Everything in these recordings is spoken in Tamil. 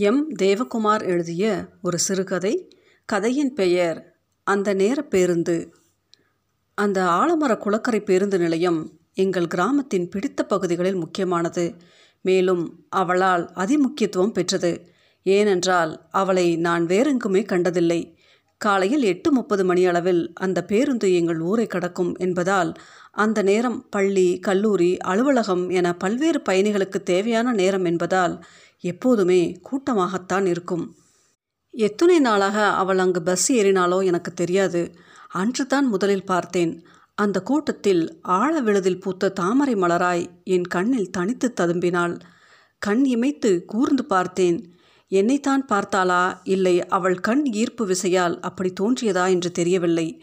எம். தேவகுமார் எழுதிய ஒரு சிறுகதை. கதையின் பெயர் அந்த நேர பேருந்து. அந்த ஆலமர குளக்கரை பேருந்து நிலையம் எங்கள் கிராமத்தின் பிடித்த பகுதிகளில் முக்கியமானது. மேலும் அவளால் அதிமுக்கியத்துவம் பெற்றது. ஏனென்றால் அவளை நான் வேறெங்குமே கண்டதில்லை. காலையில் எட்டு முப்பது மணியளவில் அந்த பேருந்து எங்கள் ஊரை கடக்கும் என்பதால் அந்த நேரம் பள்ளி கல்லூரி அலுவலகம் என பல்வேறு பயணிகளுக்கு தேவையான நேரம் என்பதால் எப்போதுமே கூட்டமாகத்தான் இருக்கும். எத்தனை நாளாக அவள் அங்கு பஸ் ஏறினாலோ எனக்கு தெரியாது. அன்று தான் முதலில் பார்த்தேன். அந்த கூட்டத்தில் ஆழ விழுதில் பூத்த தாமரை மலராய் என் கண்ணில் தனித்து ததும்பினாள். கண் இமைத்து கூர்ந்து பார்த்தேன். என்னைத்தான் பார்த்தாளா? இல்லை அவள் கண் ஈர்ப்பு விசையால் அப்படி தோன்றியதா என்று தெரியவில்லை.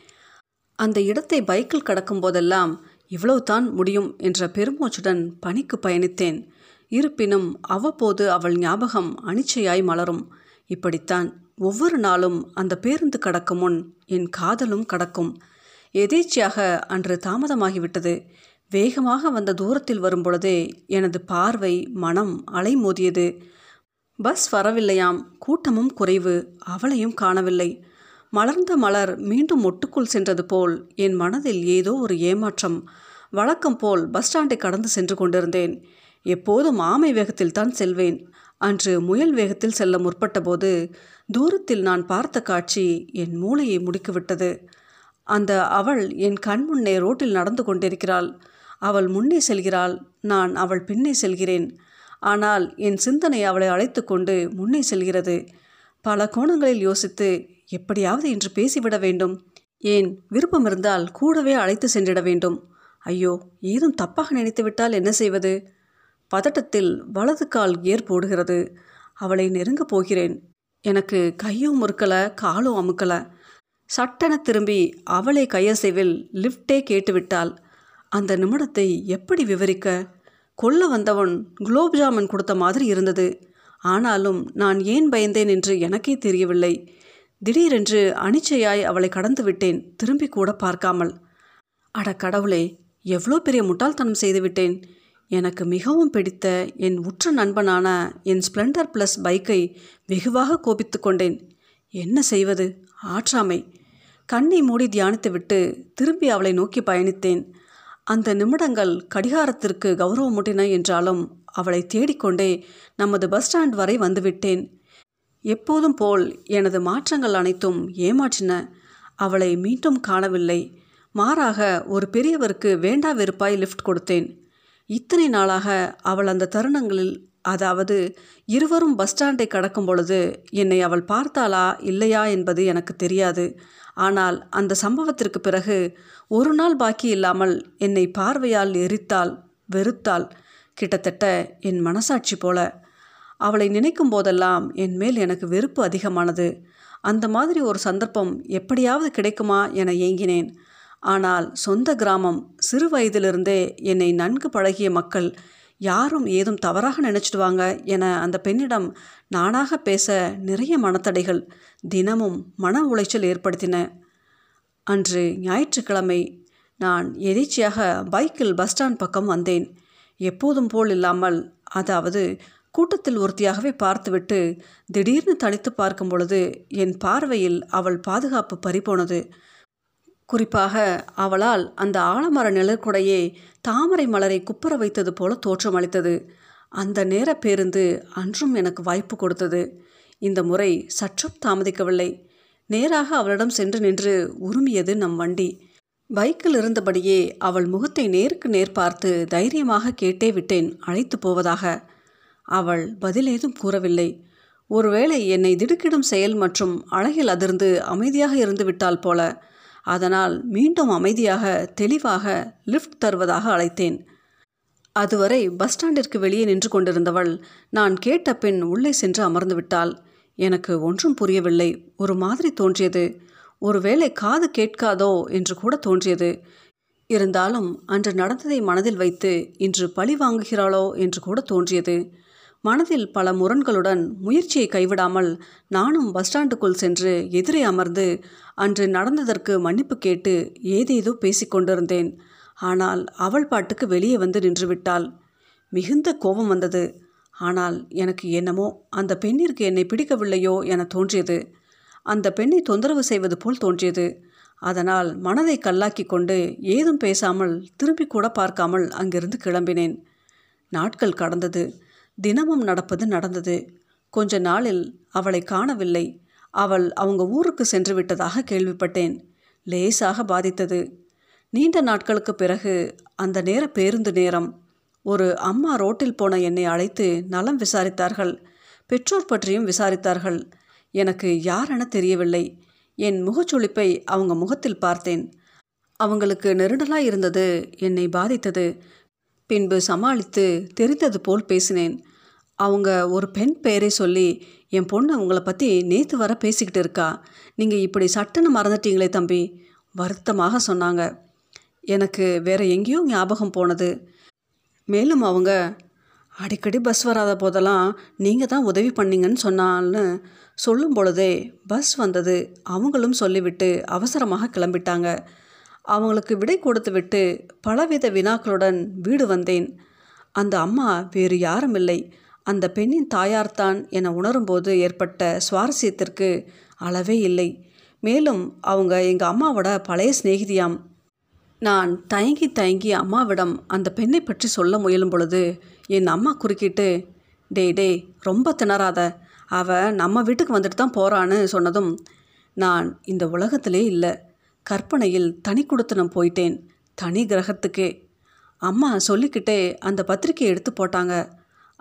அந்த இடத்தை பைக்கில் கடக்கும் போதெல்லாம் இவ்வளவுதான் முடியும் என்ற பெருமூச்சுடன் பணிக்கு பயணித்தேன். இருப்பினும் அவ்வப்போது அவள் ஞாபகம் அனிச்சையாய் மலரும். இப்படித்தான் ஒவ்வொரு நாளும் அந்த பேருந்து கடக்கும் முன் என் காதலும் கடக்கும். எதேச்சியாக அன்று தாமதமாகிவிட்டது. வேகமாக வந்த தூரத்தில் வரும்பொழுதே எனது பார்வை மனம் அலைமோதியது. பஸ் வரவில்லையாம். கூட்டமும் குறைவு. அவளையும் காணவில்லை. மலர்ந்த மலர் மீண்டும் ஒட்டுக்குள் சென்றது போல் என் மனதில் ஏதோ ஒரு ஏமாற்றம். வழக்கம் போல் பஸ் ஸ்டாண்டை கடந்து சென்று கொண்டிருந்தேன். எப்போதும் ஆமை வேகத்தில் தான் செல்வேன். அன்று முயல் வேகத்தில் செல்ல முற்பட்டபோது தூரத்தில் நான் பார்த்த காட்சி என் மூளையை முடுக்கிவிட்டது. அந்த அவள் என் கண் முன்னே ரோட்டில் நடந்து கொண்டிருக்கிறாள். அவள் முன்னே செல்கிறாள் நான் அவள் பின்னே செல்கிறேன். ஆனால் என் சிந்தனை அவளை அழைத்து கொண்டு முன்னே செல்கிறது. பல கோணங்களில் யோசித்து எப்படியாவது இன்று பேசிவிட வேண்டும். ஏன் விருப்பம் இருந்தால் கூடவே அழைத்து சென்றிட வேண்டும். ஐயோ ஏதும் தப்பாக நினைத்துவிட்டால் என்ன செய்வது? பதட்டத்தில் வலது கால் ஏர் போடுகிறது. அவளை நெருங்க போகிறேன். எனக்கு கையும் முறுக்கலை காலும் அமுக்கலை. சட்டென திரும்பி அவளை கையசைவில் லிஃப்டே கேட்டுவிட்டாள். அந்த நிமிடத்தை எப்படி விவரிக்க? கொல்ல வந்தவன் குலோப் ஜாமுன் கொடுத்த மாதிரி இருந்தது. ஆனாலும் நான் ஏன் பயந்தேன் என்று எனக்கே தெரியவில்லை. திடீரென்று அனிச்சையாய் அவளை கடந்து விட்டேன். திரும்பி கூட பார்க்காமல். அட கடவுளே எவ்வளோ பெரிய முட்டாள்தனம் செய்துவிட்டேன் எனக்கு மிகவும் பிடித்த என் உற்ற நண்பனான என் ஸ்ப்ளெண்டர் ப்ளஸ் பைக்கை வெகுவாக கோபித்து கொண்டேன். என்ன செய்வது? ஆற்றாமை. கண்ணை மூடி தியானித்துவிட்டு திரும்பி அவளை நோக்கி பயணித்தேன். அந்த நிமிடங்கள் கடிகாரத்திற்கு கௌரவமூட்டின என்றாலும் அவளை தேடிக்கொண்டே நமது பஸ் ஸ்டாண்ட் வரை வந்துவிட்டேன். எப்போதும் போல் எனது மாற்றங்கள் அனைத்தும் ஏமாற்றின. அவளை மீண்டும் காணவில்லை. மாறாக ஒரு பெரியவருக்கு வேண்டா வெறுப்பாய் லிஃப்ட் கொடுத்தேன். இத்தனை நாளாக அவள் அந்த தருணங்களில் அதாவது இருவரும் பஸ் ஸ்டாண்டை கடக்கும் பொழுது என்னை அவள் பார்த்தாளா இல்லையா என்பது எனக்கு தெரியாது. ஆனால் அந்த சம்பவத்திற்கு பிறகு ஒரு நாள் பாக்கி இல்லாமல் என்னை பார்வையால் எரித்தாள் வெறுத்தாள் கிட்டத்தட்ட என் மனசாட்சி போல. அவளை நினைக்கும் போதெல்லாம் என் மேல் எனக்கு வெறுப்பு அதிகமானது. அந்த மாதிரி ஒரு சந்தர்ப்பம் எப்படியாவது கிடைக்குமா என ஏங்கினேன். ஆனால் சொந்த கிராமம் சிறு வயதிலிருந்தே என்னை நன்கு பழகிய மக்கள் யாரும் ஏதும் தவறாக நினச்சிடுவாங்க என அந்த பெண்ணிடம் நானாக பேச நிறைய மனத்தடைகள் தினமும் மன உளைச்சல் ஏற்படுத்தின. அன்று ஞாயிற்றுக்கிழமை நான் எதேச்சியாக பைக்கில் பஸ் ஸ்டாண்ட் பக்கம் வந்தேன். எப்போதும் போல் இல்லாமல் அதாவது கூட்டத்தில் ஒருத்தியாகவே பார்த்துவிட்டு திடீர்னு தனித்து பார்க்கும் பொழுது என் பார்வையில் அவள் பாதுகாப்பு பறிபோனது. குறிப்பாக அவளால் அந்த ஆலமர நிழற்குடையே தாமரை மலரை குப்புற வைத்தது போல தோற்றமளித்தது அந்த நேர பேருந்து அன்றும் எனக்கு வாய்ப்பு கொடுத்தது. இந்த முறை சற்றும் தாமதிக்கவில்லை. நேராக அவளிடம் சென்று நின்று உருமியது நம் வண்டி. பைக்கில் இருந்தபடியே அவள் முகத்தை நேருக்கு நேர் பார்த்து தைரியமாக கேட்டே விட்டேன் அழைத்து போவதாக. அவள் பதில் ஏதும் கூறவில்லை. ஒருவேளை என்னை திடுக்கிடும் செயல் மற்றும் அழகில் அதிர்ந்து அமைதியாக இருந்து விட்டால் போல அதனால் மீண்டும் அமைதியாக தெளிவாக லிஃப்ட் தருவதாக அழைத்தேன். அதுவரை பஸ் ஸ்டாண்டிற்கு வெளியே நின்று கொண்டிருந்தவள் நான் கேட்ட பின் உள்ளே சென்று அமர்ந்து விட்டாள் எனக்கு ஒன்றும் புரியவில்லை. ஒரு மாதிரி தோன்றியது. ஒருவேளை காது கேட்காதோ என்று கூட தோன்றியது. இருந்தாலும் அன்று நடந்ததை மனதில் வைத்து இன்று பழி வாங்குகிறாளோ என்று கூட தோன்றியது. மனதில் பல முரண்களுடன் முயற்சியை கைவிடாமல் நானும் பஸ் ஸ்டாண்டுக்குள் சென்று எதிரே அமர்ந்து அன்று நடந்ததற்கு மன்னிப்பு கேட்டு ஏதேதோ பேசிக்கொண்டிருந்தேன் ஆனால் அவள் பாட்டுக்கு வெளியே வந்து நின்றுவிட்டாள் மிகுந்த கோபம் வந்தது. ஆனால் எனக்கு என்னமோ அந்த பெண்ணிற்கு என்னை பிடிக்கவில்லையோ என தோன்றியது. அந்த பெண்ணை தொந்தரவு செய்வது போல் தோன்றியது. அதனால் மனதை கல்லாக்கி கொண்டு ஏதும் பேசாமல் திரும்பி கூட பார்க்காமல் அங்கிருந்து கிளம்பினேன். நாட்கள் கடந்தது. தினமும் நடப்பது நடந்தது. கொஞ்ச நாளில் அவளை காணவில்லை. அவள் அவங்க ஊருக்கு சென்று விட்டதாக கேள்விப்பட்டேன். லேசாக பாதித்தது. நீண்ட நாட்களுக்கு பிறகு அந்த நேர பேருந்து நேரம். ஒரு அம்மா ரோட்டில் போன என்னை அழைத்து நலம் விசாரித்தார்கள். பெற்றோர் பற்றியும் விசாரித்தார்கள். எனக்கு யாரென தெரியவில்லை. என் முகச்சுளிப்பை அவங்க முகத்தில் பார்த்தேன். அவங்களுக்கு நெருடலாக இருந்தது. என்னை பாதித்தது. பின்பு சமாளித்து தெரிந்தது போல் பேசினேன். அவங்க ஒரு பெண் பெயரை சொல்லி என் பொண்ணு உங்களை பற்றி நேற்று வர பேசிக்கிட்டு இருக்கா. நீங்கள் இப்படி சட்டுன்னு மறந்துட்டீங்களே தம்பி வருத்தமாக சொன்னாங்க. எனக்கு வேற எங்கேயோ ஞாபகம் போனது. மேலும் அவங்க அடிக்கடி பஸ் வராத போதெல்லாம் நீங்கள் தான் உதவி பண்ணீங்கன்னு சொன்னான்னு சொல்லும் பொழுதே பஸ் வந்தது. அவங்களும் சொல்லிவிட்டு அவசரமாக கிளம்பிட்டாங்க. அவங்களுக்கு விடை கொடுத்துவிட்டு பலவித வினாக்களுடன் வீடு வந்தேன். அந்த அம்மா வேறு யாரும் இல்லை அந்த பெண்ணின் தாயார்தான் என உணரும்போது ஏற்பட்ட சுவாரஸ்யத்திற்கு அளவே இல்லை. மேலும் அவங்க எங்கள் அம்மாவோட பழைய சிநேகிதியாம். நான் தயங்கி தயங்கி அம்மாவிடம் அந்த பெண்ணை பற்றி சொல்ல முயலும் பொழுது என் அம்மா குறுக்கிட்டு டேய் டேய் ரொம்ப திணறாத. அவ நம்ம வீட்டுக்கு வந்துட்டு தான் போகிறான்னு சொன்னதும் நான் இந்த உலகத்திலே இல்லை. கற்பனையில் தனி கொடுத்தனம் போயிட்டேன். தனி கிரகத்துக்கே. அம்மா சொல்லிக்கிட்டே அந்த பத்திரிக்கையை எடுத்து போட்டாங்க.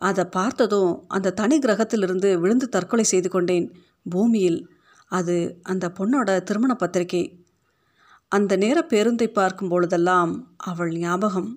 அதை பார்த்ததும் அந்த தனி கிரகத்திலிருந்து விழுந்து தற்கொலை செய்து கொண்டேன் பூமியில். அது அந்த பொண்ணோட திருமண பத்திரிகை அந்த நேர பேருந்தை பார்க்கும் பொழுதெல்லாம் அவள் ஞாபகம்.